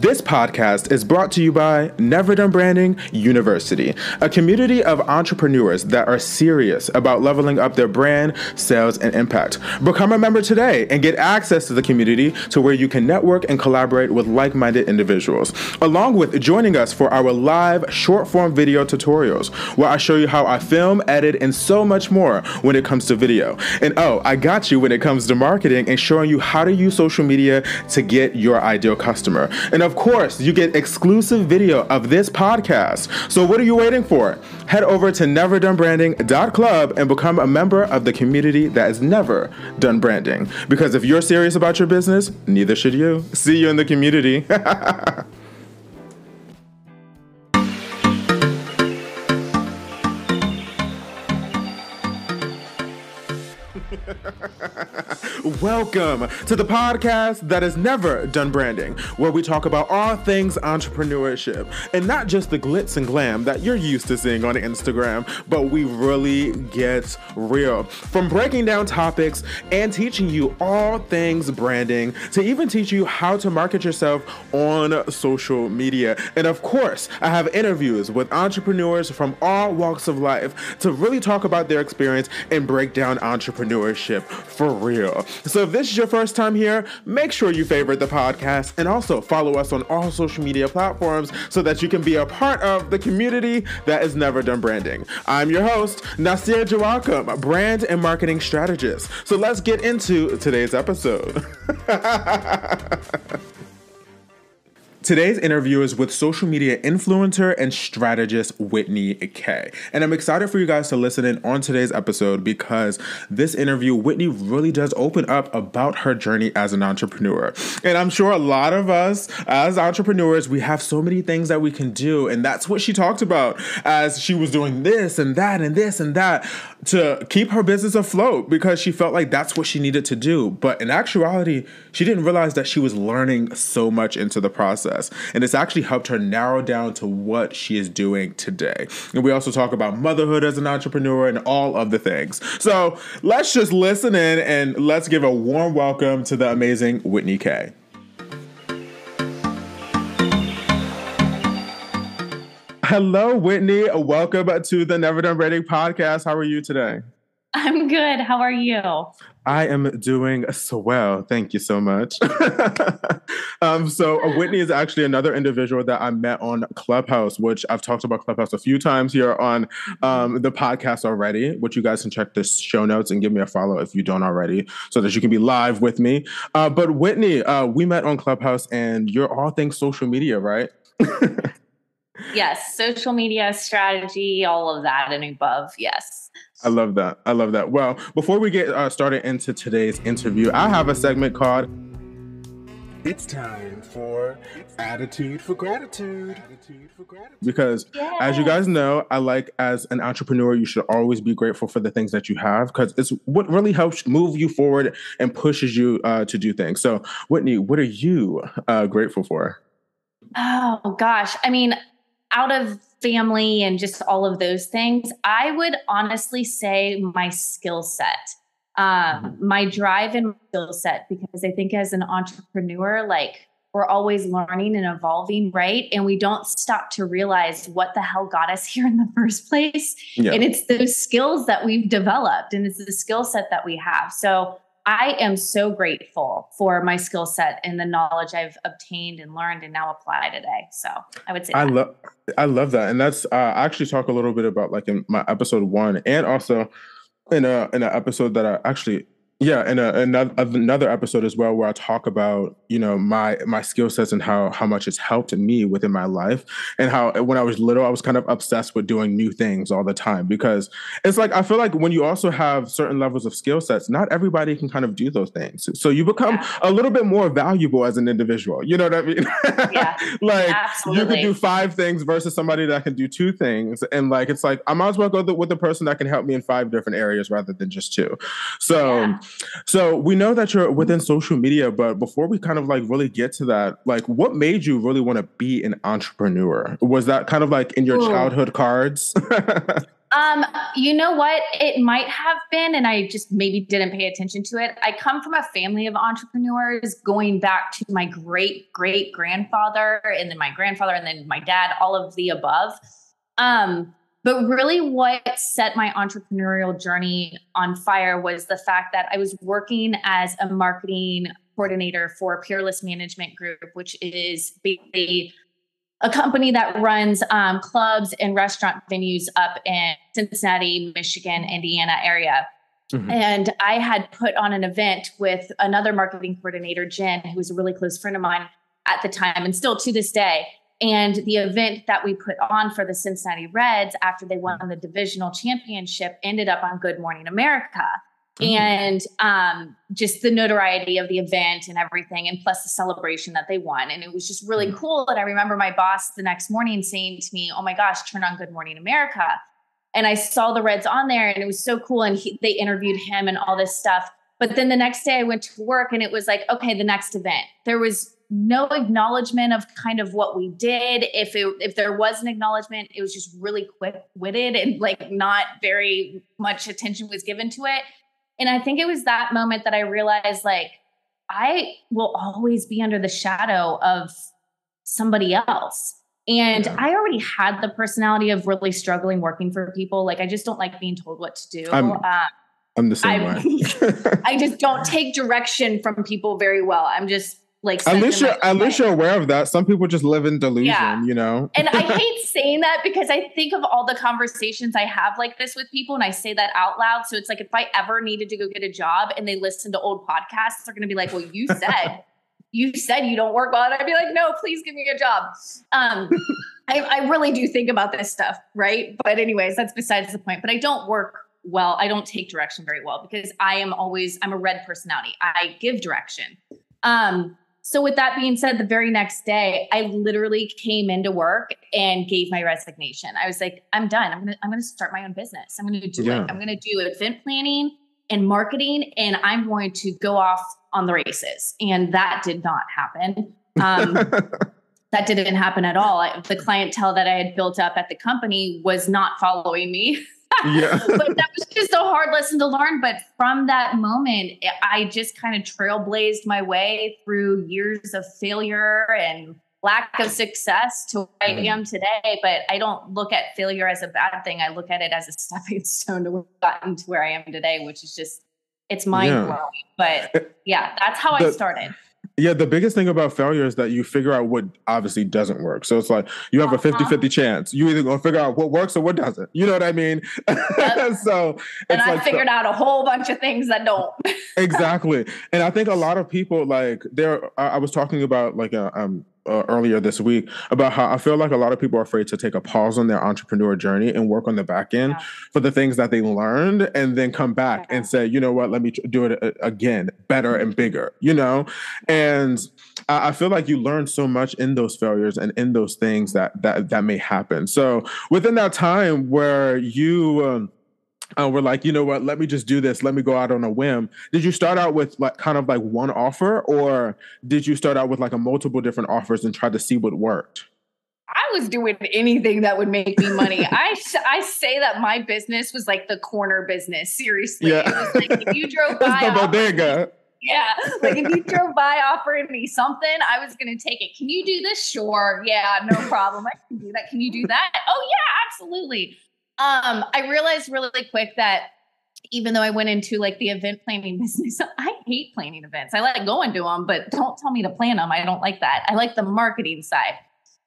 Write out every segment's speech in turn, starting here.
This podcast is brought to you by Never Done Branding University, a community of entrepreneurs that are serious about leveling up their brand, sales, and impact. Become a member today and get access to the community to where you can network and collaborate with like minded individuals, along with joining us for our live short form video tutorials, where I show you how I film, edit, and so much more when it comes to video. And oh, I got you when it comes to marketing and showing you how to use social media to get your ideal customer. And of course, you get exclusive video of this podcast. So what are you waiting for? Head over to neverdonebranding.club and become a member of the community that has never done branding. Because if you're serious about your business, neither should you. See you in the community. Welcome to the podcast that has never done branding, where we talk about all things entrepreneurship and not just the glitz and glam that you're used to seeing on Instagram, but we really get real. From breaking down topics and teaching you all things branding to even teach you how to market yourself on social media. And of course, I have interviews with entrepreneurs from all walks of life to really talk about their experience and break down entrepreneurship for real. So if this is your first time here, make sure you favorite the podcast and also follow us on all social media platforms so that you can be a part of the community that has never done branding. I'm your host, Nasir Joachim, brand and marketing strategist. So let's get into today's episode. Today's interview is with social media influencer and strategist Whitney Kay. And I'm excited for you guys to listen in on today's episode because this interview, Whitney really does open up about her journey as an entrepreneur. And I'm sure a lot of us as entrepreneurs, we have so many things that we can do. And that's what she talked about as she was doing this and that and this and that to keep her business afloat because she felt like that's what she needed to do. But in actuality, she didn't realize that she was learning so much into the process. And it's actually helped her narrow down to what she is doing today. And we also talk about motherhood as an entrepreneur and all of the things. So let's just listen in and let's give a warm welcome to the amazing Whitney Kay. Hello, Whitney. Welcome to the Never Done Branding podcast. How are you today? I'm good. How are you? I am doing so well. Thank you so much. um, so, uh, Whitney is actually another individual that I met on Clubhouse, which I've talked about Clubhouse a few times here on um, the podcast already, which you guys can check the show notes and give me a follow if you don't already, so that you can be live with me. Uh, but, Whitney, uh, we met on Clubhouse and you're all things social media, right? yes, social media strategy, all of that and above. Yes. I love that. I love that. Well, before we get uh, started into today's interview, I have a segment called It's time for Attitude for Gratitude. Because as you guys know, I like as an entrepreneur, you should always be grateful for the things that you have because it's what really helps move you forward and pushes you uh, to do things. So, Whitney, what are you uh, grateful for? Oh, gosh. I mean, out of family and just all of those things, I would honestly say my skill set, um, mm-hmm. my drive and skill set, because I think as an entrepreneur, like we're always learning and evolving, right? And we don't stop to realize what the hell got us here in the first place. Yeah. And it's those skills that we've developed and it's the skill set that we have. So I am so grateful for my skill set and the knowledge I've obtained and learned and now apply today. So I would say I love I love that, and that's uh, I actually talk a little bit about like in my episode one, and also in a in an episode that I actually yeah, and uh, another another episode as well where I talk about you know my my skill sets and how how much it's helped me within my life and how when I was little I was kind of obsessed with doing new things all the time because it's like I feel like when you also have certain levels of skill sets, not everybody can kind of do those things. So you become yeah. a little bit more valuable as an individual. You know what I mean? Yeah, like Absolutely. you can do five things versus somebody that can do two things, and like it's like I might as well go with the person that can help me in five different areas rather than just two. So. Yeah So we know that you're within social media, but before we kind of like really get to that, like what made you really want to be an entrepreneur? Was that kind of like in your Ooh. childhood cards? Um, you know what? It might have been, and I just maybe didn't pay attention to it. I come from a family of entrepreneurs going back to my great great grandfather, and then my grandfather, and then my dad, all of the above. Um, but really, what set my entrepreneurial journey on fire was the fact that I was working as a marketing coordinator for Peerless Management Group, which is basically a company that runs um, clubs and restaurant venues up in Cincinnati, Michigan, Indiana area. Mm-hmm. And I had put on an event with another marketing coordinator, Jen, who was a really close friend of mine at the time and still to this day. And the event that we put on for the Cincinnati Reds after they won the divisional championship ended up on Good Morning America. Mm-hmm. and um, just the notoriety of the event and everything, and plus the celebration that they won. And it was just really mm-hmm. cool. And I remember my boss the next morning saying to me, "Oh my gosh, turn on Good Morning America." And I saw the Reds on there, and it was so cool. And he, they interviewed him and all this stuff. But then the next day, I went to work, and it was like, okay, the next event. There was no acknowledgement of kind of what we did. If it, if there was an acknowledgement, it was just really quick witted and like not very much attention was given to it. And I think it was that moment that I realized like I will always be under the shadow of somebody else. And yeah. I already had the personality of really struggling working for people. Like I just don't like being told what to do. I'm, uh, I'm the same I, way. I just don't take direction from people very well. I'm just like at least you're at least you're aware of that. Some people just live in delusion yeah. you know? And i hate saying that because i think of all the conversations i have like this with people and i say that out loud. So it's like if i ever needed to go get a job and they listen to old podcasts they're going to be like well you said you said you don't work well. And i'd be like no please give me a job. Um I, I really do think about this stuff right? But anyways that's besides the point. But i don't work well. I don't take direction very well because i am always i'm a red personality. I give direction. Um so, with that being said, the very next day, I literally came into work and gave my resignation. I was like, I'm done. I'm gonna I'm gonna start my own business. I'm gonna do yeah. it. I'm gonna do event planning and marketing, and I'm going to go off on the races. And that did not happen. Um, that didn't happen at all. I, the clientele that I had built up at the company was not following me. yeah. but that was just a hard lesson to learn. But from that moment, eh, I just kind of trailblazed my way through years of failure and lack of success to where I mm-hmm. am today. But I don't look at failure as a bad thing. I look at it as a stepping stone to gotten to where I am today, which is just it's mind blowing. Yeah. But eh, yeah, that's how the, I started. Yeah, the biggest thing about failure is that you figure out what obviously doesn't work. So it's like you have uh-huh. a 50 50 chance. You either gonna figure out what works or what doesn't. You know what I mean? Yep. so and I like, figured out a whole bunch of things that don't. exactly. And I think a lot of people like there, I, I was talking about like a, um, uh, earlier this week about how I feel like a lot of people are afraid to take a pause on their entrepreneur journey and work on the back end yeah. for the things that they learned and then come back yeah. and say, you know what, let me do it uh, again, better and bigger, you know? And I, I feel like you learn so much in those failures and in those things that that that may happen. So within that time where you um, uh, we're like, you know what, let me just do this. Let me go out on a whim. Did you start out with like kind of like one offer or did you start out with like a multiple different offers and try to see what worked? I was doing anything that would make me money. I I say that my business was like the corner business. Seriously, yeah. it was like if you drove by, the bodega. Yeah, like if you drove by offering me something, I was going to take it. Can you do this? Sure. Yeah, no problem. I can do that. Can you do that? Oh yeah, absolutely. Um, I realized really quick that even though I went into like the event planning business, I hate planning events. I like going to them, but don't tell me to plan them. I don't like that. I like the marketing side.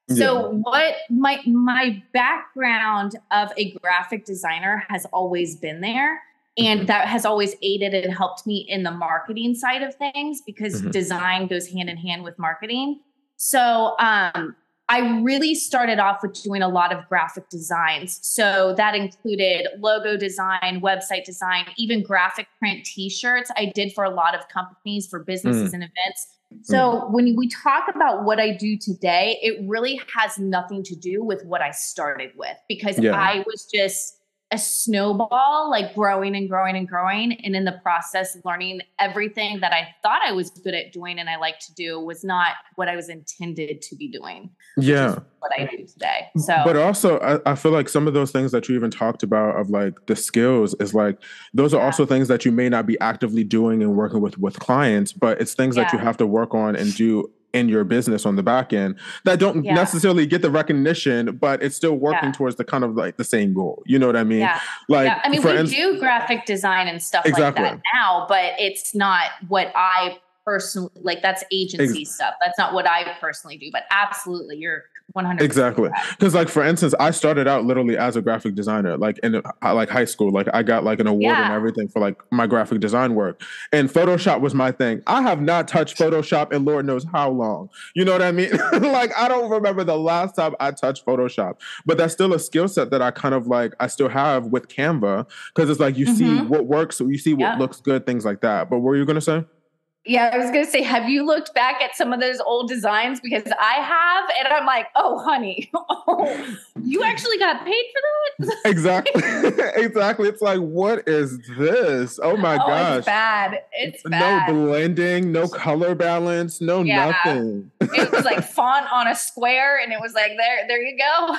So yeah. what my my background of a graphic designer has always been there and mm-hmm. that has always aided and helped me in the marketing side of things because mm-hmm. design goes hand in hand with marketing. So um I really started off with doing a lot of graphic designs. So that included logo design, website design, even graphic print t shirts. I did for a lot of companies, for businesses mm. and events. So mm. when we talk about what I do today, it really has nothing to do with what I started with because yeah. I was just a snowball, like growing and growing and growing. And in the process, learning everything that I thought I was good at doing and I like to do was not what I was intended to be doing. Yeah. What I do today. So, but also, I, I, feel like some of those things that you even talked about of like the skills is like, those are yeah. also things that you may not be actively doing and working with with clients, but it's things yeah. that you have to work on and do in your business on the back end that don't yeah. necessarily get the recognition, but it's still working yeah. towards the kind of like the same goal. You know what I mean? Yeah. Like, yeah. I mean, we do graphic design and stuff exactly. like that now, but it's not what I personally like. That's agency Ex- stuff. That's not what I personally do. But absolutely, you're 100 exactly. Because like for instance i started out literally as a graphic designer like in uh, like high school. Like i got like an award yeah. and everything for like my graphic design work. And photoshop was my thing. I have not touched photoshop in lord knows how long. You know what i mean? Like i don't remember the last time i touched photoshop. But that's still a skill set that i kind of like i still have with canva because it's like you mm-hmm. see what works you see what yeah. looks good things like that. But what were you going to say yeah, I was going to say, have you looked back at some of those old designs? Because I have, and I'm like, oh, honey, oh, you actually got paid for that? exactly. exactly. It's like, what is this? Oh my oh, gosh. It's bad. It's bad. No blending, no color balance, no yeah. nothing. it was like font on a square, and it was like, there, there you go.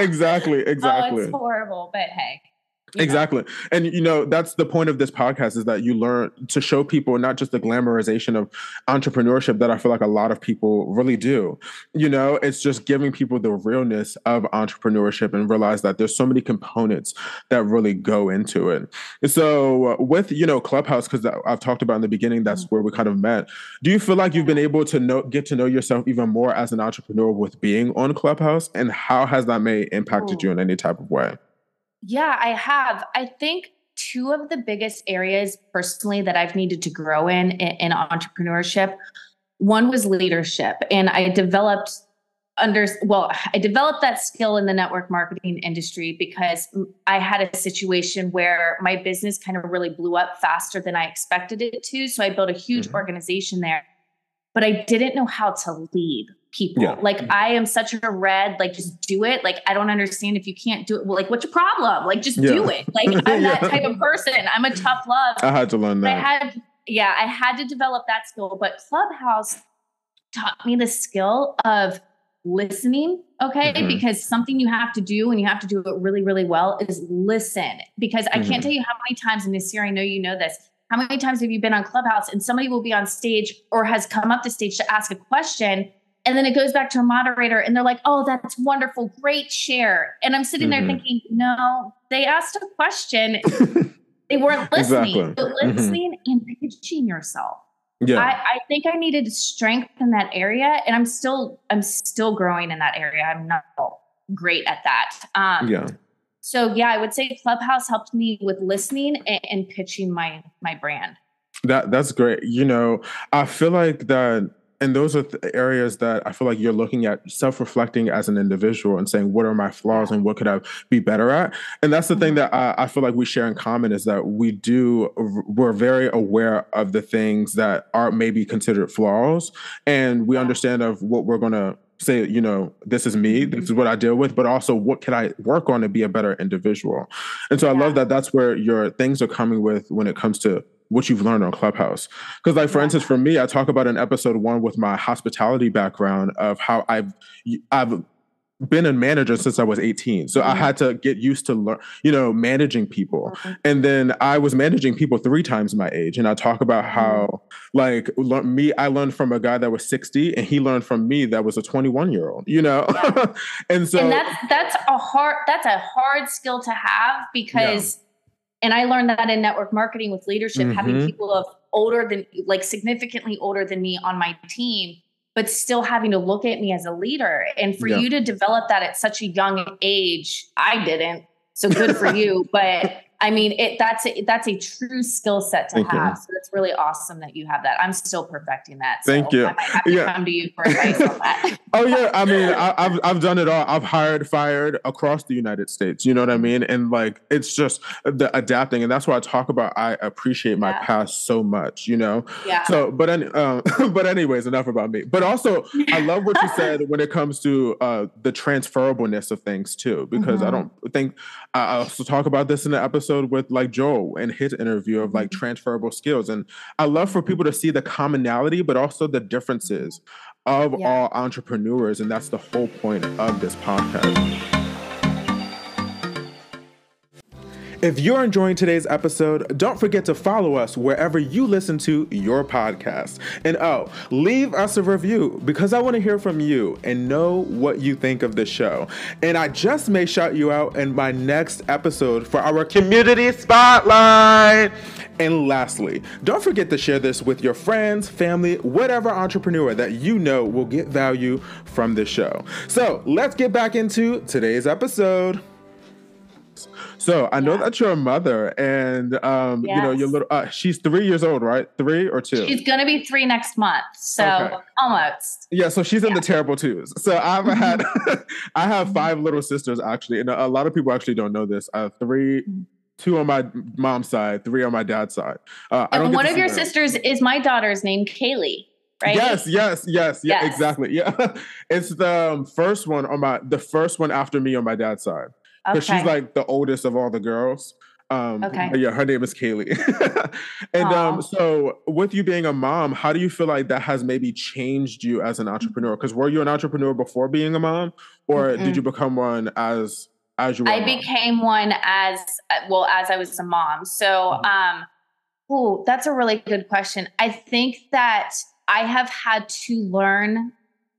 exactly. Exactly. Oh, it's horrible, but hey. Exactly. And you know, that's the point of this podcast is that you learn to show people not just the glamorization of entrepreneurship that I feel like a lot of people really do. You know, it's just giving people the realness of entrepreneurship and realize that there's so many components that really go into it. So with, you know, Clubhouse cuz I've talked about in the beginning that's mm-hmm. where we kind of met. Do you feel like you've been able to know get to know yourself even more as an entrepreneur with being on Clubhouse and how has that may impacted Ooh. you in any type of way? Yeah, I have. I think two of the biggest areas personally that I've needed to grow in, in in, entrepreneurship. One was leadership, and I developed under well, I developed that skill in the network marketing industry because I had a situation where my business kind of really blew up faster than I expected it to. So I built a huge mm-hmm. organization there, but I didn't know how to lead people. Yeah. Like I am such a red, like just do it. Like I don't understand if you can't do it. Well, like what's your problem? Like just yeah. do it. Like I'm yeah. that type of person. I'm a tough love. I had to learn that. I had yeah, I had to develop that skill. But Clubhouse taught me the skill of listening. Okay. Mm-hmm. Because something you have to do and you have to do it really, really well is listen. Because I mm-hmm. can't tell you how many times in this year, I know you know this. How many times have you been on Clubhouse and somebody will be on stage or has come up to stage to ask a question and then it goes back to a moderator and they're like, oh, that's wonderful. Great share. And I'm sitting mm-hmm. there thinking, no, they asked a question. they weren't listening. Exactly. But mm-hmm. listening mm-hmm. and pitching yourself. Yeah. I, I, think I needed strength in that area. And I'm still, I'm still growing in that area. I'm not great at that. Um, yeah. So yeah, I would say Clubhouse helped me with listening and, and pitching my my brand. That that's great. You know, I feel like that and those are areas that I feel like you're looking at self-reflecting as an individual and saying, what are my flaws and what could I be better at? And that's the thing mm-hmm. that I, I, feel like we share in common is that we do, we're very aware of the things that are maybe considered flaws. And we understand of what we're going to say, you know, this is me, this is what I deal with, but also what can I work on to be a better individual? And so I love that that's where your things are coming with when it comes to what you've learned on Clubhouse. Because, like, for yeah. instance, for me, I talk about in episode one with my hospitality background of how I've I've been a manager since I was 18. So mm-hmm. I had to get used to learn, you know, managing people. Mm-hmm. And then I was managing people three times my age. And I talk about mm-hmm. how like le- me, I learned from a guy that was 60 and he learned from me that was a 21 year old, you know? Yeah. and so and that's that's a hard that's a hard skill to have because yeah and I learned that in network marketing with leadership, mm-hmm. having people of older than like significantly older than me on my team, but still having to look at me as a leader. And for yeah. you to develop that at such a young age, I didn't. So good for you. But I mean, it that's a, that's a true skill set to Thank you. have. So it's really awesome that you have that. I'm still perfecting that. Thank so you. I have to Yeah. come to you for advice on that. Oh yeah, I mean, I, I've I've done it all. I've hired, fired across the United States. You know what I mean? And like, it's just the adapting, and that's why I talk about. I appreciate my Yeah. past so much. You know. Yeah. So, but any, um, but anyways, enough about me. But also, I love what you said when it comes to uh, the transferableness of things too, because I Mhm. don't think I I also talk about this in the episode with like Joel and his interview of like Mhm. transferable skills, and I love for people to see the commonality, but also the differences of Yeah. all entrepreneurs, and that's the whole point of this podcast. If you're enjoying today's episode, don't forget to follow us wherever you listen to your podcast. And oh, leave us a review because I want to hear from you and know what you think of the show. And I just may shout you out in my next episode for our community spotlight. And lastly, don't forget to share this with your friends, family, whatever entrepreneur that you know will get value from this show. So let's get back into today's episode. So I know Yeah. that you're a mother, and um, you know your little. Uh, she's three years old, right? Three or two? She's gonna be three next month, so Okay. almost. yeah, so she's in Yeah. the terrible twos. So I've had, I have five little sisters actually, and a, a lot of people actually don't know this. I have three, Mhm. two on my mom's side, three on my dad's side. Uh, I don't And one of your sisters is my daughter's name, Kaylee. Right? Yes, yes, yes, yeah, Yes. exactly. Yeah, it's the um, first one on my, the first one after me on my dad's side. Because Okay. she's like the oldest of all the girls. Um, Okay. Yeah, her name is Kaylee. and um, so, with you being a mom, how do you feel like that has maybe changed you as an entrepreneur? Because were you an entrepreneur before being a mom, or Mm-mm. did you become one as as you I became one as well as I was a mom. So, Mhm. um, oh, that's a really good question. I think that I have had to learn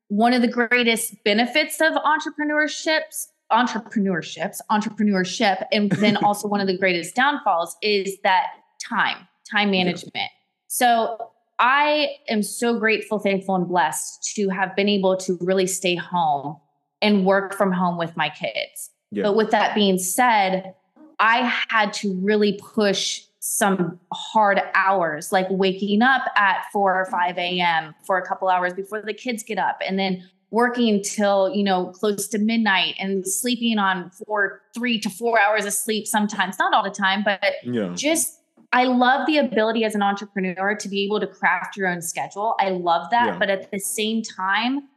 one of the greatest benefits of entrepreneurships, entrepreneurships, entrepreneurship, and then also one of the greatest downfalls is that time, time management. So I am so grateful, thankful, and blessed to have been able to really stay home and work from home with my kids. Yeah. But with that being said, I had to really push some hard hours, like waking up at 4 or 5 a.m. for a couple hours before the kids get up, and then working till you know close to midnight and sleeping on four, three to four hours of sleep sometimes, not all the time, but yeah, just I love the ability as an entrepreneur to be able to craft your own schedule. I love that. Yeah. But at the same time,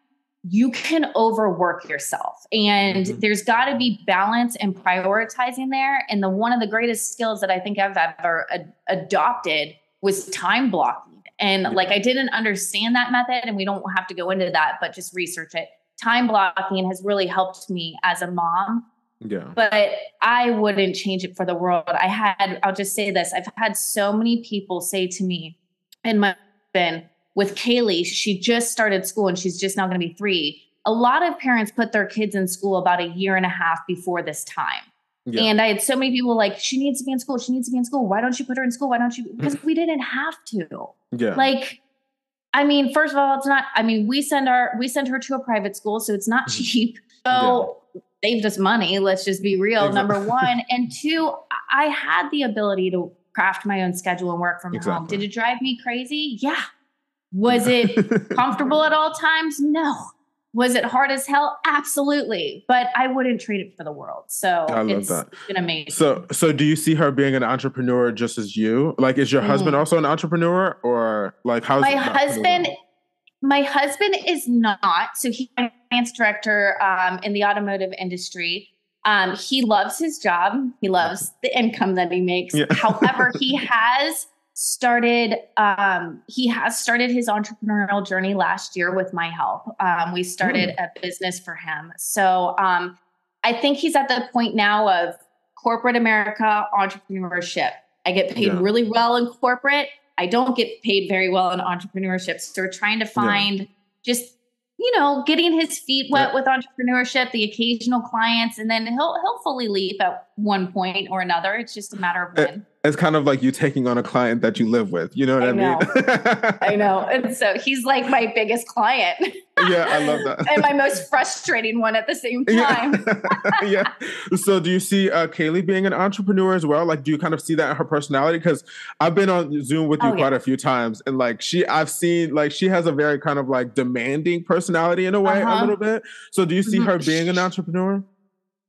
you can overwork yourself. And Mhm. there's got to be balance and prioritizing there. And the one of the greatest skills that I think I've ever ad- adopted was time blocking. And Yeah. like I didn't understand that method, and we don't have to go into that, but just research it. Time blocking has really helped me as a mom yeah, but I wouldn't change it for the world. I had, I'll just say this I've had so many people say to me, and my husband with Kaylee, she just started school and she's just now going to be three. A lot of parents put their kids in school about a year and a half before this time. Yeah, And I had so many people like, she needs to be in school. She needs to be in school. Why don't you put her in school? Why don't you? Because we didn't have to yeah. like i mean first of all it's not i mean we send our we send her to a private school so it's not Mhm. cheap so saved us money let's just be real Exactly. number one and two i had the ability to craft my own schedule and work from home did it drive me crazy yeah was it comfortable at all times no was it hard as hell? Absolutely. But i wouldn't trade it for the world. So I love it's that. been amazing. So, so do you see her being an entrepreneur just as you? Like, is your husband Mm. also an entrepreneur, or like how's my husband my husband is not. So he's a finance director um, in the automotive industry. Um, he loves his job. He loves the income that he makes. Yeah. however he has started um, he has started his entrepreneurial journey last year with my help um, we started a business for him so um, i think he's at the point now of corporate america entrepreneurship i get paid Yeah. really well in corporate I don't get paid very well in entrepreneurship. So we're trying to find just, you know, getting his feet wet Yeah. with entrepreneurship, the occasional clients, and then he'll he'll fully leap at one point or another. It's just a matter of Uh, when. It's kind of like you taking on a client that you live with. You know what I, I know. mean? I know. And so he's like my biggest client. yeah, I love that. and my most frustrating one at the same time. yeah. So do you see uh, Kaylee being an entrepreneur as well? Like, do you kind of see that in her personality? Because I've been on Zoom with you oh, quite yeah. a few times, and like she, I've seen like she has a very kind of like demanding personality in a way, uh-huh. a little bit. So do you see mm-hmm. her being an entrepreneur?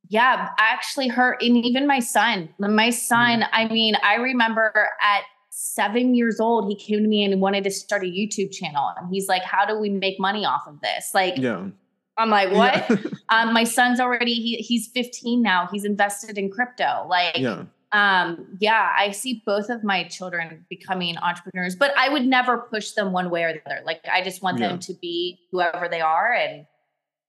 Yeah, actually, her and even my son. My son, mm. I mean, I remember at seven years old, he came to me and wanted to start a YouTube channel. And he's like, How do we make money off of this? Like, yeah. I'm like, what? Yeah. um, my son's already he, he's 15 now. He's invested in crypto. Like, yeah. um, yeah, I see both of my children becoming entrepreneurs, but I would never push them one way or the other. Like, I just want yeah. them to be whoever they are and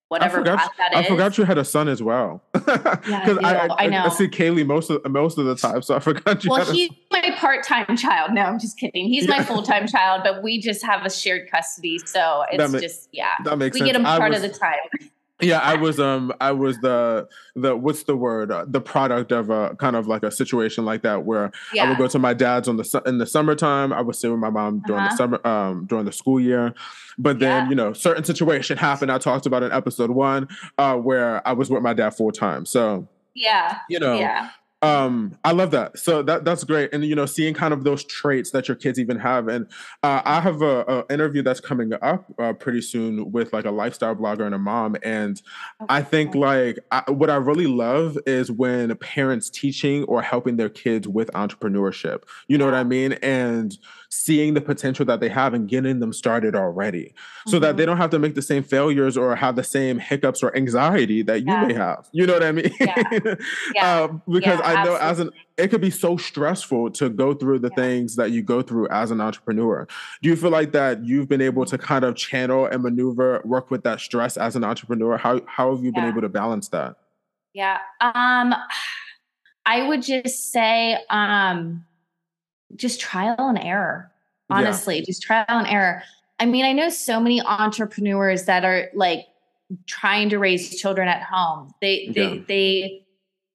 whatever I forgot, path that I forgot you had a son as well. yeah, I, I, I, know. I, see Kaylee most of most of the time, so I forgot you. Well, he's my part-time child. No, I'm just kidding. He's yeah. my full-time child, but we just have a shared custody, so it's ma- just yeah. That makes we sense. get him part was, of the time. Yeah, I was um I was the the what's the word uh, the product of a kind of like a situation like that where yeah. I would go to my dad's on the in the summertime. I would stay with my mom during uh-huh. the summer um during the school year. But then, yeah. you know, certain situation happened. I talked about in episode one, uh, where I was with my dad full time. So yeah, you know, yeah um i love that. So that that's great. And you know seeing kind of those traits that your kids even have. And uh, i have a, a, interview that's coming up uh, pretty soon with like a lifestyle blogger and a mom. And okay. i think like I, what i really love is when parents teaching or helping their kids with entrepreneurship. You know what i mean? And seeing the potential that they have and getting them started already so mm-hmm. that they don't have to make the same failures or have the same hiccups or anxiety that you yeah. may have. You know what I mean? Yeah. yeah. uh, because I know absolutely. as an it could be so stressful to go through the things that you go through as an entrepreneur. Do you feel like that you've been able to kind of channel and maneuver, work with that stress as an entrepreneur? How how have you been able to balance that? Yeah. Um I would just say um just trial and error. Honestly, yeah. just trial and error. I mean, I know so many entrepreneurs that are like trying to raise children at home. They they yeah. they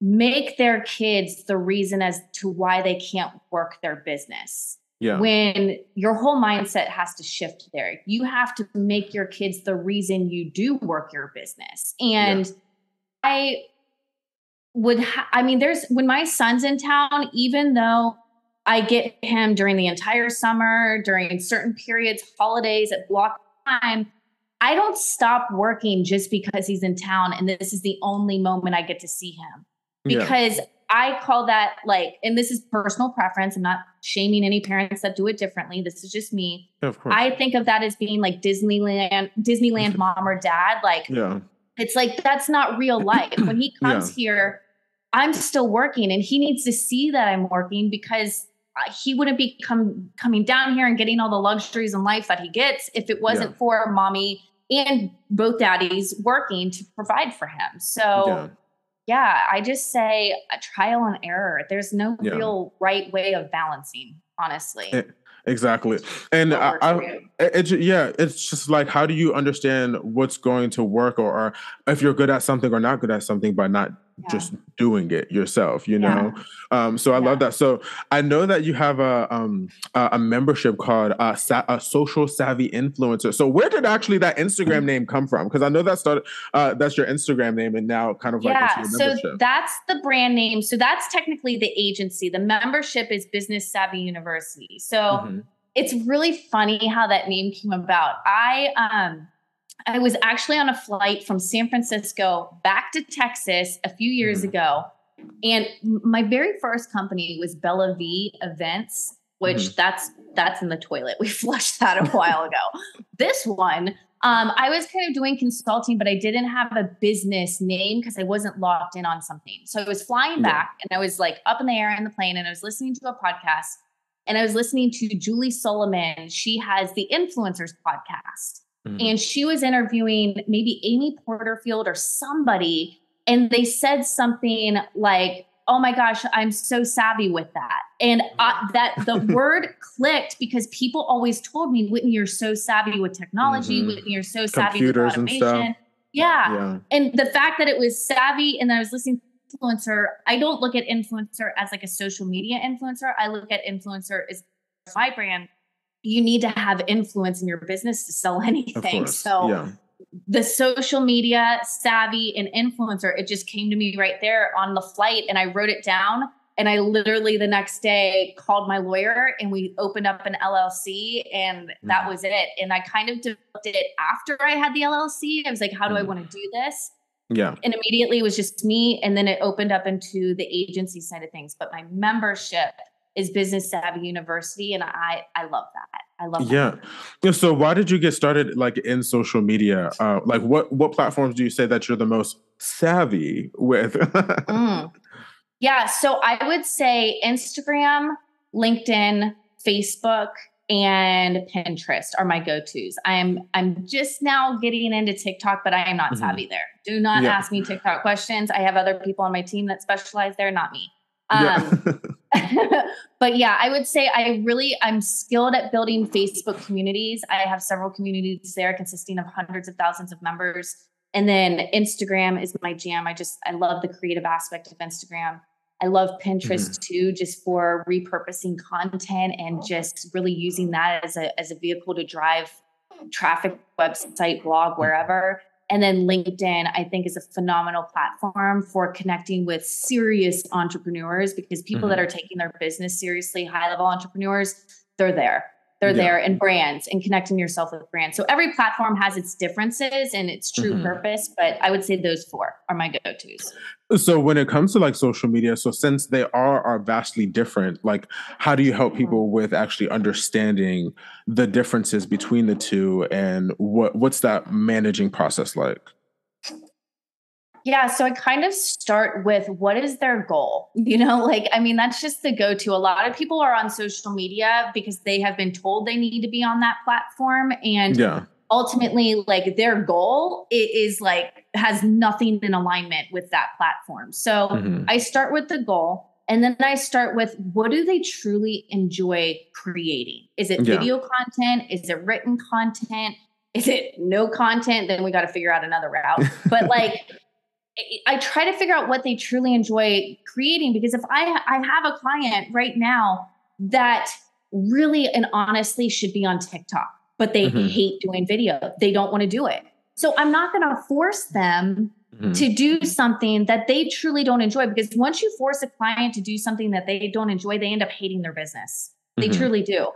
make their kids the reason as to why they can't work their business. Yeah. When your whole mindset has to shift there. You have to make your kids the reason you do work your business. And yeah. I would ha- I mean there's when my son's in town even though I get him during the entire summer, during certain periods, holidays, at block time. I don't stop working just because he's in town and this is the only moment I get to see him. Because yeah. I call that like, and this is personal preference. I'm not shaming any parents that do it differently. This is just me. Of course. I think of that as being like Disneyland, Disneyland mom or dad. Like, yeah. it's like that's not real life. When he comes yeah. here, I'm still working and he needs to see that I'm working because he wouldn't be come, coming down here and getting all the luxuries in life that he gets if it wasn't yeah. for mommy and both daddies working to provide for him. So, yeah, yeah I just say a trial and error. There's no yeah. real right way of balancing, honestly. It, exactly and I, I it, yeah it's just like how do you understand what's going to work or, or if you're good at something or not good at something by not yeah. just doing it yourself you know yeah. um, so i yeah. love that so i know that you have a um, a membership called uh, Sa- a social savvy influencer so where did actually that instagram mm-hmm. name come from because i know that started uh, that's your instagram name and now kind of like yeah so that's the brand name so that's technically the agency the membership is business savvy university so mm-hmm. it's really funny how that name came about i um I was actually on a flight from San Francisco back to Texas a few years mm-hmm. ago. And my very first company was Bella V Events, which mm-hmm. that's that's in the toilet. We flushed that a while ago. This one, um, I was kind of doing consulting, but I didn't have a business name because I wasn't locked in on something. So I was flying yeah. back and I was like up in the air in the plane and I was listening to a podcast and I was listening to Julie Solomon. She has the Influencers podcast. Mm-hmm. And she was interviewing maybe Amy Porterfield or somebody, and they said something like, "Oh my gosh, I'm so savvy with that," and I, that the word clicked because people always told me, "Whitney, you're so savvy with technology. Mm-hmm. Whitney, you're so savvy Computers with automation." Yeah. yeah. And the fact that it was savvy and I was listening to influencer, I don't look at influencer as like a social media influencer. I look at influencer as my brand. You need to have influence in your business to sell anything. So yeah. the social media savvy and influencer, it just came to me right there on the flight and I wrote it down and I literally the next day called my lawyer and we opened up an LLC and that mm-hmm. was it. And I kind of developed it after I had the LLC. I was like, how do mm-hmm. I want to do this? Yeah. And immediately it was just me. And then it opened up into the agency side of things. But my membership is Business Savvy University. And I I love that. I love yeah. yeah. So why did you get started like in social media? Uh, like what what platforms do you say that you're the most savvy with? mm. Yeah. So I would say Instagram, LinkedIn, Facebook, and Pinterest are my go-tos. I'm I'm just now getting into TikTok, but I am not mm-hmm. savvy there. Do not yeah. ask me TikTok questions. I have other people on my team that specialize there, not me. Um, yeah. but yeah, I would say I really I'm skilled at building Facebook communities. I have several communities there consisting of hundreds of thousands of members. And then Instagram is my jam. I just I love the creative aspect of Instagram. I love Pinterest mm-hmm. too, just for repurposing content and just really using that as a as a vehicle to drive traffic, website, blog, mm-hmm. wherever. And then LinkedIn, I think, is a phenomenal platform for connecting with serious entrepreneurs because people mm-hmm. that are taking their business seriously, high level entrepreneurs, they're there they're yeah. there and brands and connecting yourself with brands. So every platform has its differences and its true mm-hmm. purpose, but I would say those four are my go-tos. So when it comes to like social media, so since they are are vastly different, like how do you help people mm-hmm. with actually understanding the differences between the two and what what's that managing process like? Yeah, so I kind of start with what is their goal? You know, like, I mean, that's just the go to. A lot of people are on social media because they have been told they need to be on that platform. And yeah. ultimately, like, their goal is like, has nothing in alignment with that platform. So mm-hmm. I start with the goal. And then I start with what do they truly enjoy creating? Is it yeah. video content? Is it written content? Is it no content? Then we got to figure out another route. But like, I try to figure out what they truly enjoy creating because if I I have a client right now that really and honestly should be on TikTok, but they mm-hmm. hate doing video. They don't want to do it. So I'm not going to force them mm-hmm. to do something that they truly don't enjoy because once you force a client to do something that they don't enjoy, they end up hating their business. They mm-hmm. truly do.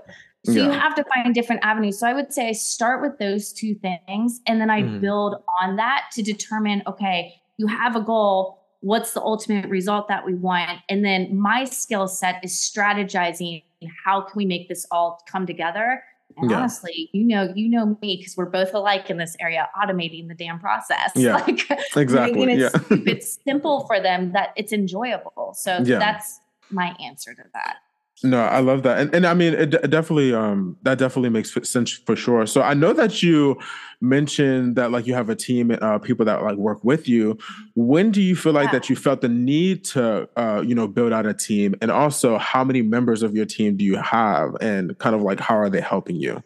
So yeah. you have to find different avenues. So I would say I start with those two things and then I mm-hmm. build on that to determine okay, you have a goal what's the ultimate result that we want? And then my skill set is strategizing how can we make this all come together? And yeah. honestly you know you know me because we're both alike in this area automating the damn process. Yeah. Like exactly. it, yeah. it's simple for them that it's enjoyable. So yeah. that's my answer to that no, I love that, and and I mean, it, it definitely um that definitely makes sense for sure. So I know that you mentioned that like you have a team, uh, people that like work with you. When do you feel like yeah. that you felt the need to uh you know build out a team, and also how many members of your team do you have, and kind of like how are they helping you?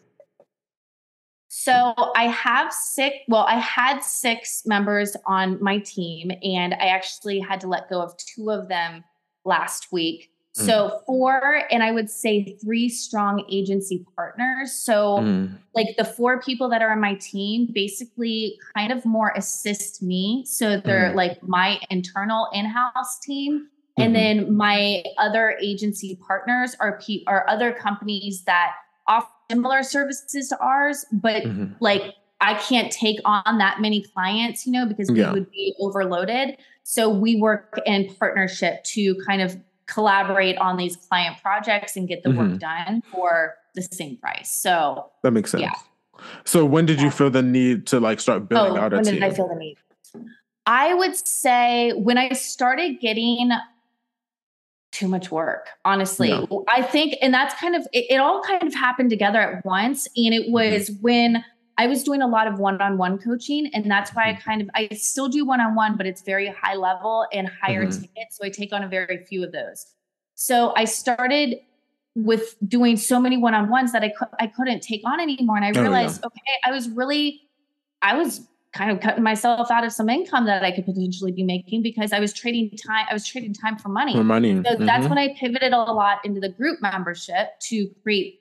So I have six, well, I had six members on my team, and I actually had to let go of two of them last week. Mm. So four, and I would say three strong agency partners. So mm. like the four people that are on my team basically kind of more assist me. So they're mm. like my internal in-house team. Mm-hmm. And then my other agency partners are pe- are other companies that offer similar services to ours, but mm-hmm. like I can't take on that many clients, you know, because we yeah. would be overloaded. So we work in partnership to kind of collaborate on these client projects and get the mm-hmm. work done for the same price. So that makes sense. Yeah. So when did you feel the need to like start building oh, out a when team? When did I feel the need? I would say when I started getting too much work, honestly. Yeah. I think, and that's kind of, it, it, all kind of happened together at once. And it mm-hmm. was mm-hmm. when I was doing a lot of one-on-one coaching, and that's why I mm-hmm. kind of I still do one-on-one, but it's very high level and higher mm-hmm. ticket. So I take on a very few of those. So I started with doing so many one-on-ones that I cu- I couldn't take on anymore, and I realized, oh, yeah. okay, I was really, I was kind of cutting myself out of some income that I could potentially be making because I was trading time. I was trading time for money. For money. So Mhm. that's when I pivoted a lot into the group membership to create,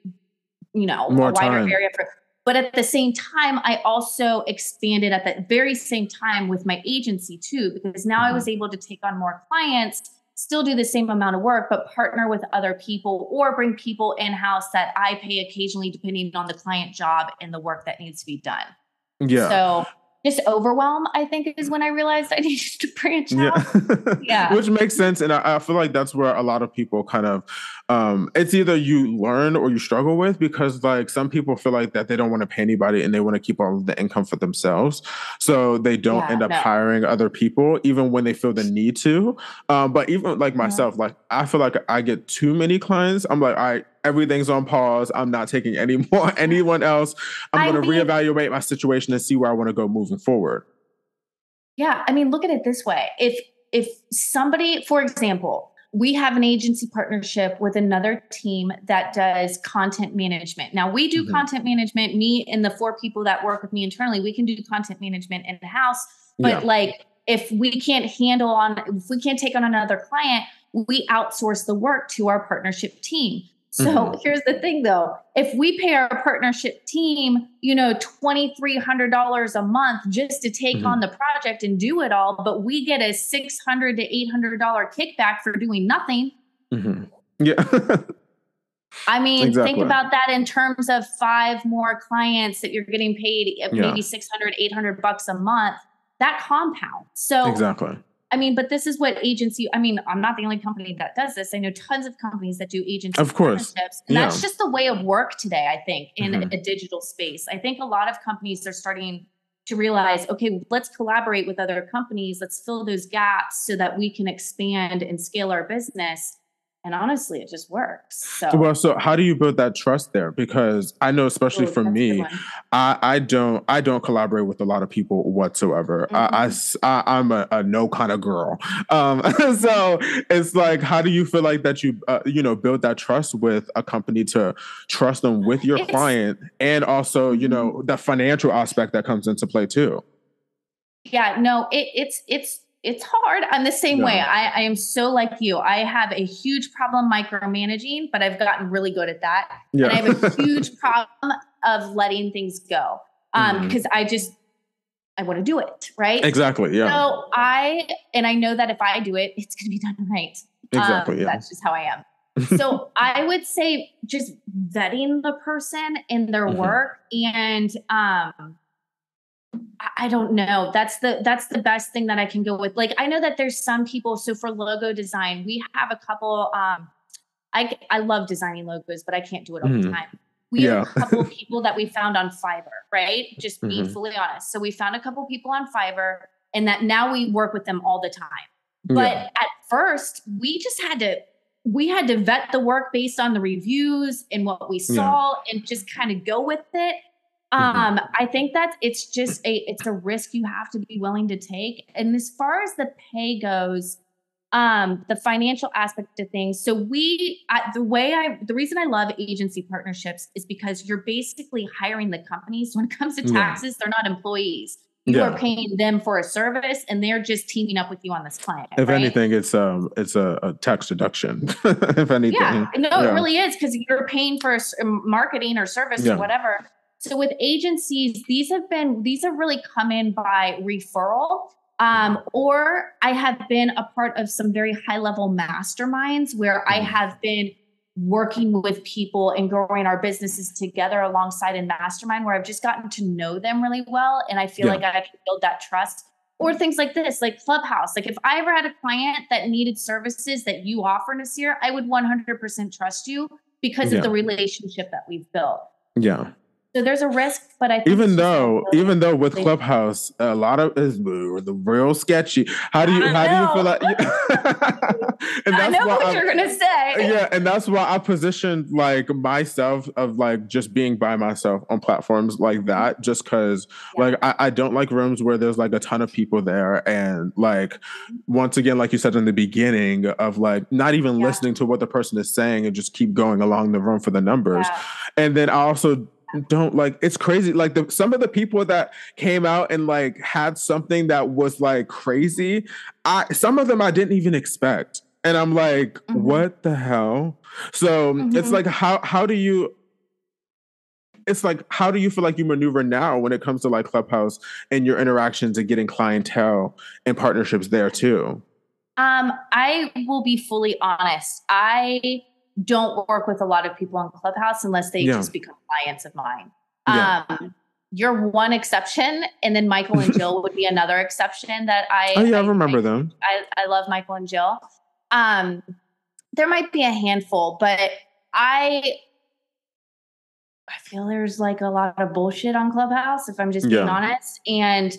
you know, More a wider time. area for. But at the same time, I also expanded at that very same time with my agency too, because now I Mm-hmm. was able to take on more clients, still do the same amount of work, but partner with other people or bring people in house that I pay occasionally, depending on the client job and the work that needs to be done. yeah. So just overwhelm, I think, is when I realized I needed to branch yeah. out. Yeah. Which makes sense. And I, I feel like that's where a lot of people kind of um it's either you learn or you struggle with because like some people feel like that they don't want to pay anybody and they want to keep all of the income for themselves. So they don't Yeah, end up no. hiring other people even when they feel the need to. Um, but even like myself, like I feel like I get too many clients. I'm like, right, everything's on pause. I'm not taking any more anyone else. I'm I gonna mean- reevaluate my situation and see where I want to go moving forward. Yeah, I mean, look at it this way. If if somebody, for example, we have an agency partnership with another team that does content management. Now we do Mhm. content management. Me and the four people that work with me internally, we can do content management in the house. But Yeah. like, if we can't handle on, if we can't take on another client, we outsource the work to our partnership team. So Mhm. here's the thing though. If we pay our partnership team, you know, $2,300 a month just to take Mhm. on the project and do it all, but we get a $600 to $800 kickback for doing nothing. Mhm. Yeah. I mean, Exactly. think about that in terms of five more clients that you're getting paid uh, Yeah. maybe 600, 800 bucks a month. That compounds. So exactly. I mean, but this is what agency. I mean, I'm not the only company that does this. I know tons of companies that do agency Of course. partnerships, and that's just the way of work today. I think in Mhm. a digital space, I think a lot of companies are starting to realize, okay, let's collaborate with other companies. Let's fill those gaps so that we can expand and scale our business. And honestly, it just works. So, Well, so how do you build that trust there? Because I know, especially Ooh, for that's a good me. I, I don't I don't collaborate with a lot of people whatsoever. I, I I am a, a no kind of girl. Um, so it's like, how do you feel like that you uh, you know build that trust with a company to trust them with your It's- client, and also you know the financial aspect that comes into play too. yeah no it, it's it's it's hard. I'm the same way. I, I am so like you. I have a huge problem micromanaging but i've gotten really good at that. Yeah, and i have a huge problem of letting things go um because i just i want to do it right? Exactly. Yeah, so i and i know that if i do it it's going to be done right. Exactly. um, yeah. that's just how i am. So I would say just vetting the person in their Mhm. work and um I- don't know. That's the that's the best thing that I can go with. Like I know that there's some people so for logo design, we have a couple um I I love designing logos, but I can't do it all the Mhm. time. We have Yeah. a couple of people that we found on Fiverr, right? Just being Mhm. fully honest. So we found a couple people on Fiverr and that now we work with them all the time. But yeah. at first, we just had to we had to vet the work based on the reviews and what we Yeah. saw and just kind of go with it. Mhm. Um, I think that it's just a it's a risk you have to be willing to take. And as far as the pay goes, um, the financial aspect of things. So we I, the way I the reason I love agency partnerships is because you're basically hiring the companies. When it comes to Yeah. taxes, they're not employees. You Yeah. are paying them for a service, and they're just teaming up with you on this client. If right? anything, it's um it's a, a tax deduction. if anything, Yeah, no, Yeah. it really is because you're paying for um, marketing or service Yeah. or whatever. So with agencies, these have been these have really come in by referral, um, or I have been a part of some very high level masterminds where I Mhm. have been working with people and growing our businesses together alongside in mastermind where I've just gotten to know them really well, and I feel Yeah. like I can build that trust. Or things like this, like Clubhouse. Like if I ever had a client that needed services that you offer, Nasir, I would 100% trust you because Yeah. of the relationship that we've built. yeah. So there's a risk, but I think even though even though with clubhouse a lot of is the real sketchy how do you I how do you feel like and I know what I'm- you're gonna say. yeah and that's why i positioned like myself of like just being by myself on platforms like that just because Yeah. like I, I don't like rooms where there's like a ton of people there and like once again like you said in the beginning of like not even Yeah. listening to what the person is saying and just keep going along the room for the numbers Yeah. and then I also don't like it's crazy like the some of the people that came out and like had something that was like crazy i some of them i didn't even expect and i'm like mm-hmm. what the hell so mm-hmm. it's like how how do you it's like how do you feel like you maneuver now when it comes to like clubhouse and your interactions and getting clientele and partnerships there too um i will be fully honest i don't work with a lot of people on Clubhouse unless they yeah. just become clients of mine. Yeah. Um, you're one exception, and then Michael and Jill would be another exception that I. Oh yeah, I, remember I, them. I, I love Michael and Jill. Um, there might be a handful, but I I feel there's like a lot of bullshit on Clubhouse, if I'm just being yeah. honest. And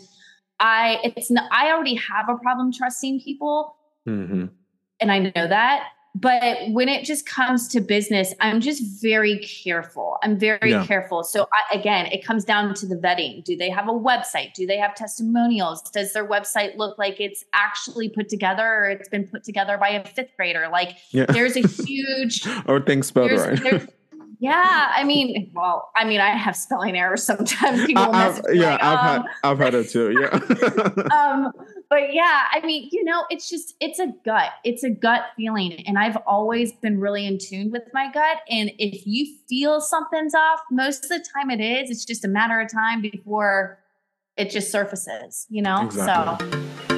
I it's not, I already have a problem trusting people, mm-hmm. and I know that but when it just comes to business i'm just very careful. I'm very yeah. careful. So I, again it comes down to the vetting. Do they have a website? Do they have testimonials? Does their website look like it's actually put together or it's been put together by a fifth grader? Like yeah. there's a huge or things spelled right yeah, I mean, well, I mean, I have spelling errors sometimes. People I've, yeah, like, I've um, had I've had it too. Yeah. um, but yeah, I mean, you know, it's just it's a gut. It's a gut feeling, and I've always been really in tune with my gut. And if you feel something's off, most of the time it is. It's just a matter of time before it just surfaces. You know, exactly. so.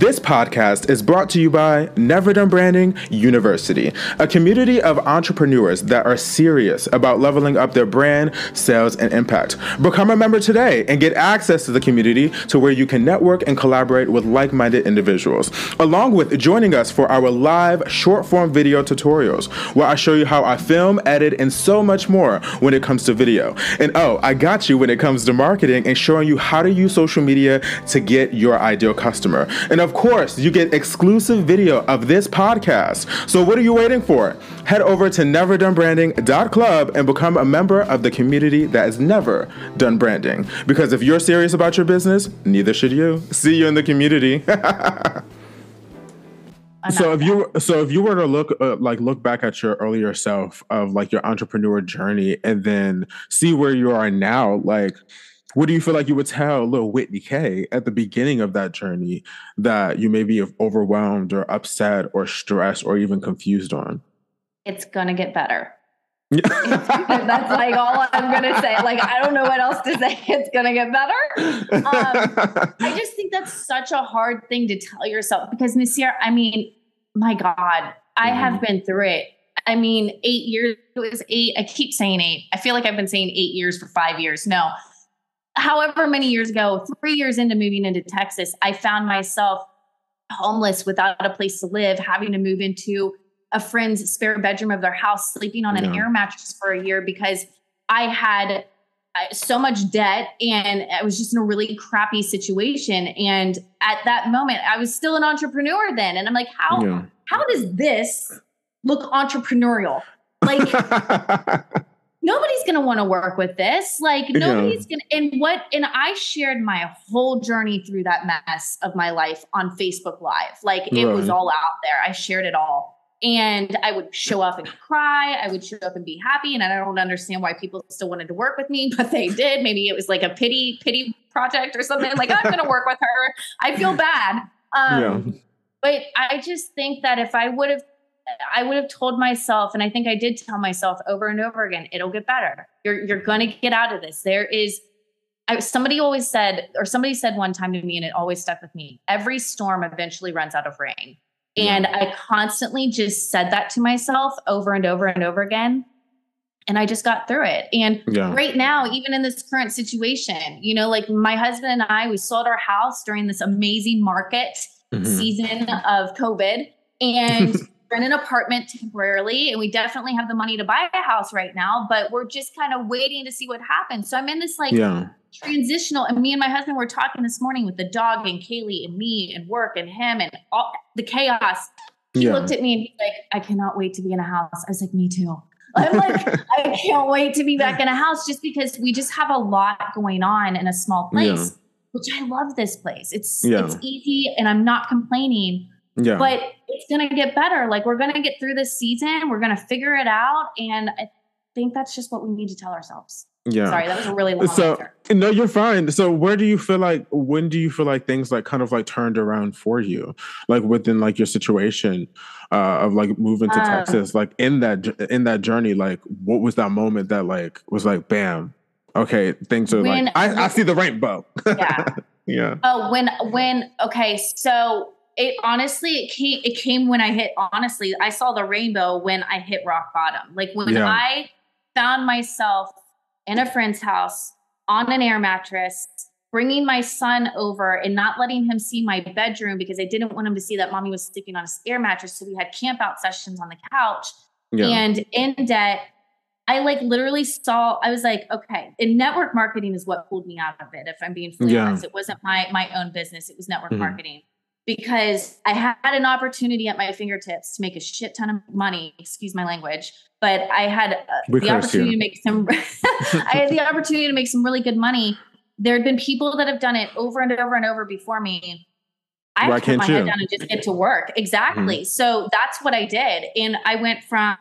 This podcast is brought to you by Never Done Branding University, a community of entrepreneurs that are serious about leveling up their brand, sales, and impact. Become a member today and get access to the community to where you can network and collaborate with like minded individuals, along with joining us for our live short form video tutorials, where I show you how I film, edit, and so much more when it comes to video. And oh, I got you when it comes to marketing and showing you how to use social media to get your ideal customer. And of of course, you get exclusive video of this podcast. So what are you waiting for? Head over to neverdonebranding.club and become a member of the community that has never done branding. Because if you're serious about your business, neither should you. See you in the community. so if you so if you were to look uh, like look back at your earlier self of like your entrepreneur journey and then see where you are now like what do you feel like you would tell little Whitney Kay at the beginning of that journey that you may be overwhelmed or upset or stressed or even confused on? It's gonna get better. That's like all I'm gonna say. Like I don't know what else to say. It's gonna get better. Um, I just think that's such a hard thing to tell yourself because Nasir, I mean, my God, I mm-hmm. have been through it. I mean, eight years. It was eight. I keep saying eight. I feel like I've been saying eight years for five years. No, however many years ago, three years into moving into Texas, I found myself homeless without a place to live, having to move into a friend's spare bedroom of their house, sleeping on an yeah. air mattress for a year because I had uh, so much debt and I was just in a really crappy situation. And at that moment, I was still an entrepreneur then. And I'm like, how yeah. how does this look entrepreneurial? Like nobody's going to want to work with this. Like nobody's yeah. going to, and what, and I shared my whole journey through that mess of my life on Facebook Live. Like it right. was all out there. I shared it all. And I would show up and cry. I would show up and be happy. And I don't understand why people still wanted to work with me, but they did. Maybe it was like a pity, pity project or something. Like, I'm going to work with her. I feel bad. Um, yeah. But I just think that if I would have I would have told myself, and I think I did tell myself over and over again, it'll get better. You're you're going to get out of this. There is I, somebody always said, or somebody said one time to me, and it always stuck with me. Every storm eventually runs out of rain. And I constantly just said that to myself over and over and over again. And I just got through it. And yeah. right now, even in this current situation, you know, like my husband and I, we sold our house during this amazing market mm-hmm. season of COVID. And rent an apartment temporarily and we definitely have the money to buy a house right now but we're just kind of waiting to see what happens. So i'm in this like yeah. transitional and me and my husband were talking this morning with the dog and kaylee and me and work and him and all the chaos. He yeah. looked at me and he's like i cannot wait to be in a house. I was like me too. I'm like i can't wait to be back in a house just because we just have a lot going on in a small place yeah. which i love this place. It's it's easy and i'm not complaining Yeah. But it's going to get better. Like we're going to get through this season. We're going to figure it out. And I think that's just what we need to tell ourselves. Yeah. Sorry, that was a really long so answer. no you're fine so where do you feel like when do you feel like things like kind of like turned around for you like within like your situation uh of like moving to Um, texas like in that in that journey like what was that moment that like was like bam okay things are When- like i, I see the rainbow Yeah. yeah Oh, when when okay, so it honestly it came it came when I hit honestly, I saw the rainbow when I hit rock bottom. Like when Yeah. I found myself in a friend's house on an air mattress, bringing my son over and not letting him see my bedroom because I didn't want him to see that mommy was sleeping on a air mattress. So we had camp out sessions on the couch yeah and in debt i like literally saw i was like okay and network marketing is what pulled me out of it if i'm being fully Yeah. honest it wasn't my my own business it was network Mhm. marketing because i had an opportunity at my fingertips to make a shit ton of money excuse my language but i had uh, the opportunity here. to make some i had the opportunity to make some really good money there had been people that have done it over and over and over before me I Why to put my can't head down and just get to work. Exactly. So that's what I did. And I went from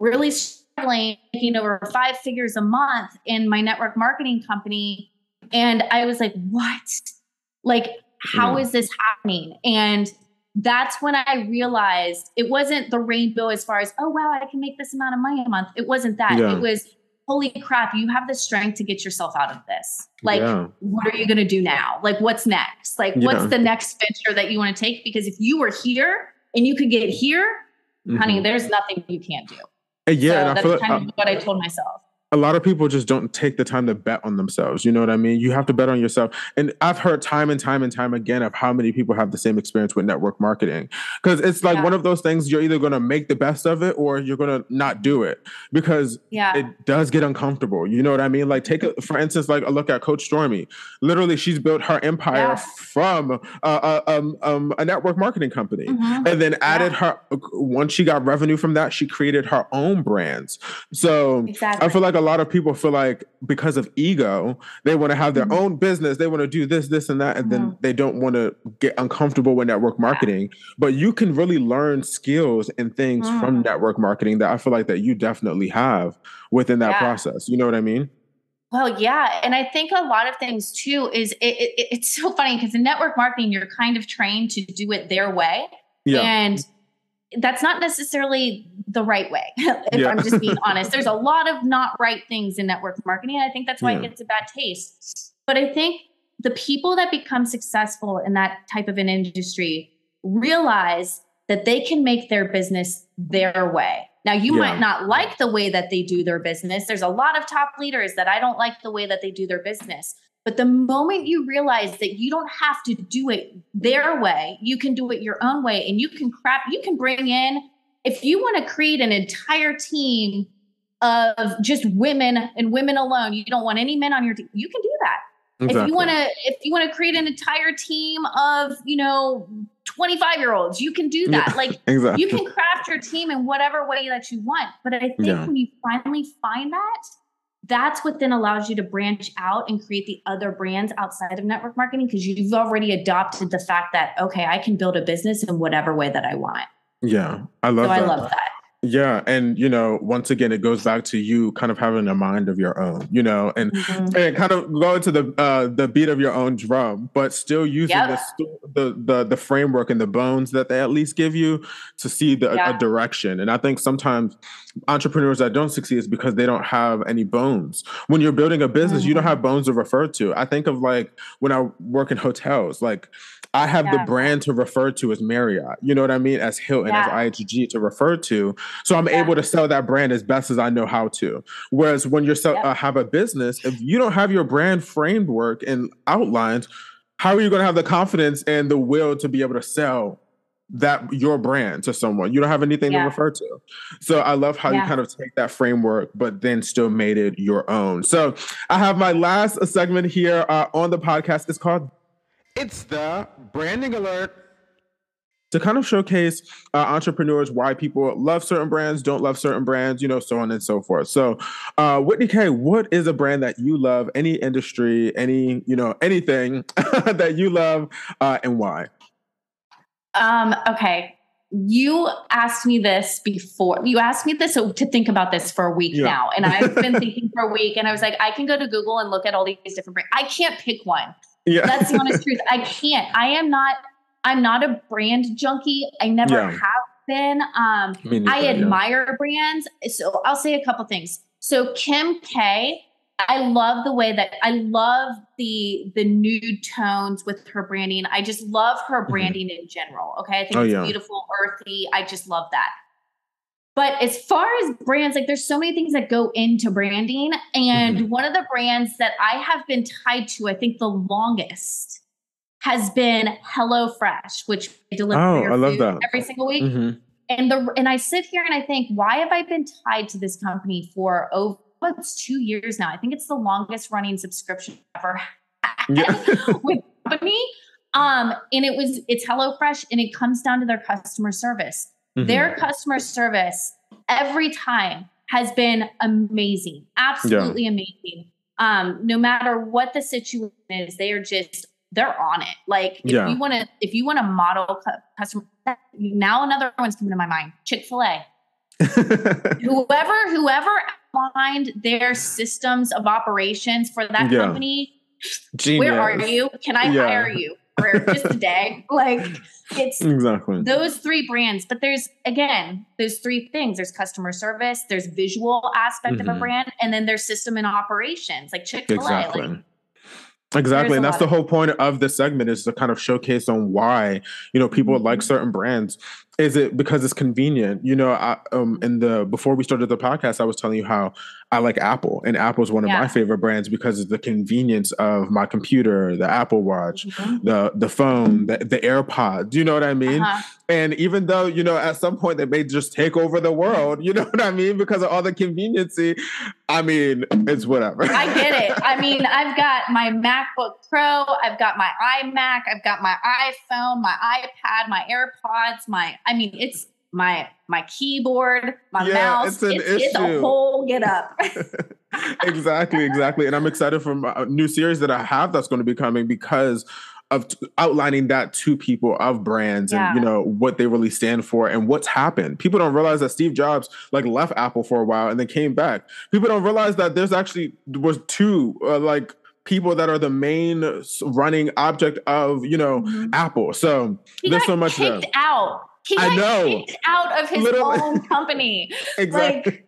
really struggling, making over five figures a month in my network marketing company. And I was like, what? Like, how Yeah. is this happening? And that's when I realized it wasn't the rainbow as far as, oh, wow, I can make this amount of money a month. It wasn't that. Yeah. It was, holy crap, you have the strength to get yourself out of this. Like, yeah what are you going to do now? Like, what's next? Like, Yeah. what's the next venture that you want to take? Because if you were here and you could get here, honey, Mhm. there's nothing you can't do. Yeah so that's like kind of what I told myself. A lot of people just don't take the time to bet on themselves. You know what I mean? You have to bet on yourself. And I've heard time and time and time again of how many people have the same experience with network marketing. Because it's like Yeah. one of those things you're either going to make the best of it or you're going to not do it because Yeah. it does get uncomfortable. You know what I mean? Like take a, for instance, like a look at Coach Stormy. Literally, she's built her empire Yeah. from uh, uh, um, um, a network marketing company Mhm. and then added her once she got revenue from that she created her own brands so Exactly. i feel like a lot of people feel like because of ego they want to have their Mhm. own business they want to do this this and that and then they don't want to get uncomfortable with network marketing. But you can really learn skills and things from Mm. network marketing that i feel like that you definitely have within that Yeah. process. You know what i mean? Well, yeah, and I think a lot of things too is it, it, it's so funny because in network marketing you're kind of trained to do it their way, yeah. And that's not necessarily the right way. if Yeah. I'm just being honest, there's a lot of not right things in network marketing, I think that's why Yeah. it gets a bad taste. But I think the people that become successful in that type of an industry realize that they can make their business their way. Now, you Yeah. might not like the way that they do their business. There's a lot of top leaders that I don't like the way that they do their business. But the moment you realize that you don't have to do it their way, you can do it your own way and you can crap, you can bring in, if you want to create an entire team of just women and women alone, you don't want any men on your team, you can do that if you want to if you want to create an entire team of you know 25 year olds you can do that Yeah. like exactly you can craft your team in whatever way that you want but i think Yeah. when you finally find that that's what then allows you to branch out and create the other brands outside of network marketing because you've already adopted the fact that okay i can build a business in whatever way that i want. Yeah i love so that. i love that Yeah, and you know, once again, it goes back to you kind of having a mind of your own, you know, and Mhm. and kind of going to the uh, the beat of your own drum, but still using Yep. the, the the the framework and the bones that they at least give you to see the Yeah. a direction. And I think sometimes entrepreneurs that don't succeed is because they don't have any bones. When you're building a business, you don't Mhm. have bones to refer to. I think of like when I work in hotels, like I have the brand to refer to as Marriott. You know what I mean? As Hilton, Yeah. as IHG to refer to. So I'm Yeah. able to sell that brand as best as I know how to. Whereas when you Yep. uh, have a business, if you don't have your brand framework and outlined, how are you going to have the confidence and the will to be able to sell that your brand to someone? You don't have anything to refer to. So I love how you kind of take that framework, but then still made it your own. So I have my last segment here uh, on the podcast. It's called It's the branding alert. to kind of showcase uh, entrepreneurs why people love certain brands, don't love certain brands, you know, so on and so forth. So, uh, Whitney Kay, what is a brand that you love? Any industry, any you know, anything that you love, uh, and why? Um, okay. You asked me this before. You asked me this to think about this for a week Yeah. now. And I've been thinking for a week and I was like, I can go to Google and look at all these different brands. I can't pick one. Yeah. That's the honest truth. I can't. I am not, I'm not a brand junkie. I never Yeah. have been. Um, neither, I yeah. admire brands. So I'll say a couple things. So Kim K, I love the way that I love the the nude tones with her branding. I just love her branding in general. Okay. I think Oh, it's yeah. beautiful, earthy. I just love that. But as far as brands, like there's so many things that go into branding. And Mm-hmm. one of the brands that I have been tied to, I think the longest has been HelloFresh, which I deliver Oh, your I love that. every single week Mhm. and the and I sit here and I think, why have I been tied to this company for over it's two years now? I think it's the longest running subscription I've ever had Yeah. with company. Um, and it was it's HelloFresh, and it comes down to their customer service. Mhm. Their customer service every time has been amazing, absolutely amazing. Um, no matter what the situation is, they are just they're on it. Like if Yeah. you want to, if you want to model customer, now another one's coming to my mind: Chick Fil A. Whoever, whoever outlined their systems of operations for that Yeah. company, Genius. where are you? Can I Yeah. hire you for just a day? Like it's Exactly. those three brands but there's again those three things there's customer service there's visual aspect of Mhm. a brand and then there's system and operations like chick-fil-a Exactly. like Exactly. And that's the whole point of this segment is to kind of showcase on why, you know, people like Mhm. certain brands. Is it because it's convenient? You know, I, um, in the before we started the podcast, I was telling you how I like Apple, and Apple is one of my favorite brands because of the convenience of my computer, the Apple Watch, Mhm. the the phone, the, the AirPods. Do you know what I mean? Uh-huh. And even though, you know, at some point they may just take over the world, you know what I mean? Because of all the conveniency, I mean, it's whatever. i get it i mean i've got my macbook pro i've got my imac i've got my iphone my ipad my airpods my i mean it's my my keyboard my Yeah, mouse it's an it's, a whole get up exactly, exactly. And I'm excited for a new series that I have that's going to be coming because of t- outlining that to people of brands and you know what they really stand for and what's happened. People don't realize that Steve Jobs like left Apple for a while and then came back. People don't realize that there's actually was two uh, like people that are the main running object of you know Mhm. Apple. So he so much there. out he I know. kicked out of his Literally. own company exactly.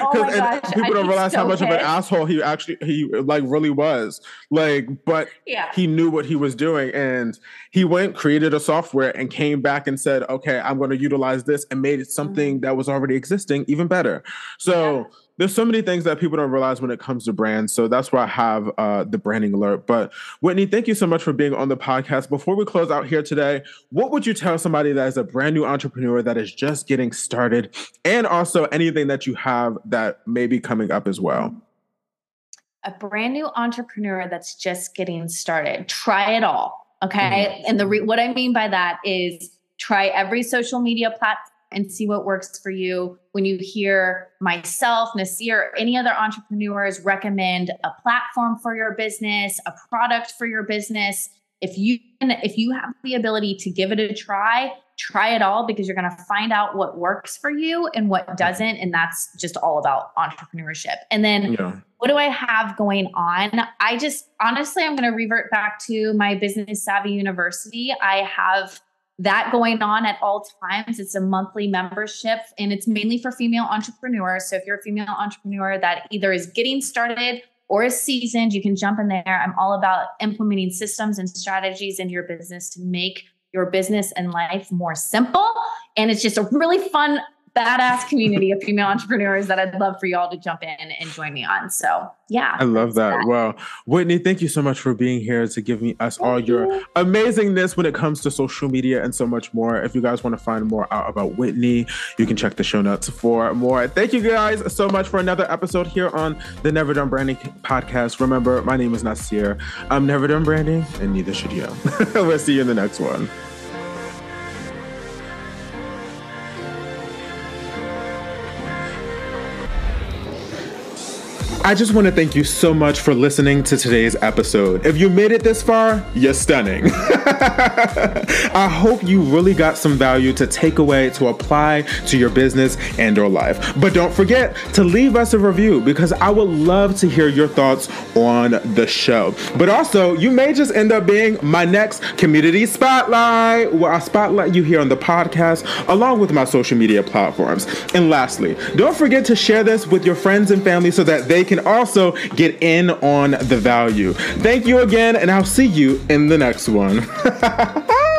oh my and gosh people I'd don't realize how so much of an asshole he actually he like really was. Like, but yeah he knew what he was doing and he went created a software and came back and said okay i'm going to utilize this and made it something that was already existing even better so Mm-hmm. Yeah. There's so many things that people don't realize when it comes to brands so that's why i have uh, the branding alert. But whitney thank you so much for being on the podcast. Before we close out here today what would you tell somebody that is a brand new entrepreneur that is just getting started and also anything that you have that may be coming up as well? A brand new entrepreneur that's just getting started. Try it all okay? Mm-hmm. and the re- what i mean by that is try every social media platform and see what works for you when you hear myself nasir or any other entrepreneurs recommend a platform for your business a product for your business if you can if you have the ability to give it a try try it all because you're going to find out what works for you and what doesn't and that's just all about entrepreneurship and then yeah what do I have going on? I just honestly, I'm going to revert back to my Business Savvy University. I have that going on at all times. It's a monthly membership and it's mainly for female entrepreneurs. So if you're a female entrepreneur that either is getting started or is seasoned, you can jump in there. I'm all about implementing systems and strategies into your business to make your business and life more simple. And it's just a really fun, badass community of female entrepreneurs that I'd love for y'all to jump in and join me on. So yeah. I love that's that. Well, Whitney, thank you so much for being here to give me us all your amazingness when it comes to social media and so much more. If you guys want to find more out about Whitney, you can check the show notes for more. Thank you guys so much for another episode here on the Never Done Branding podcast. Remember, my name is Nasir. I'm Never Done Branding, and neither should you. we'll see you in the next one. I just want to thank you so much for listening to today's episode. If you made it this far, you're stunning. I hope you really got some value to take away to apply to your business and or life. But don't forget to leave us a review because I would love to hear your thoughts on the show. But also, you may just end up being my next community spotlight where I spotlight you here on the podcast along with my social media platforms. And lastly, don't forget to share this with your friends and family so that they can also get in on the value. Thank you again, and I'll see you in the next one.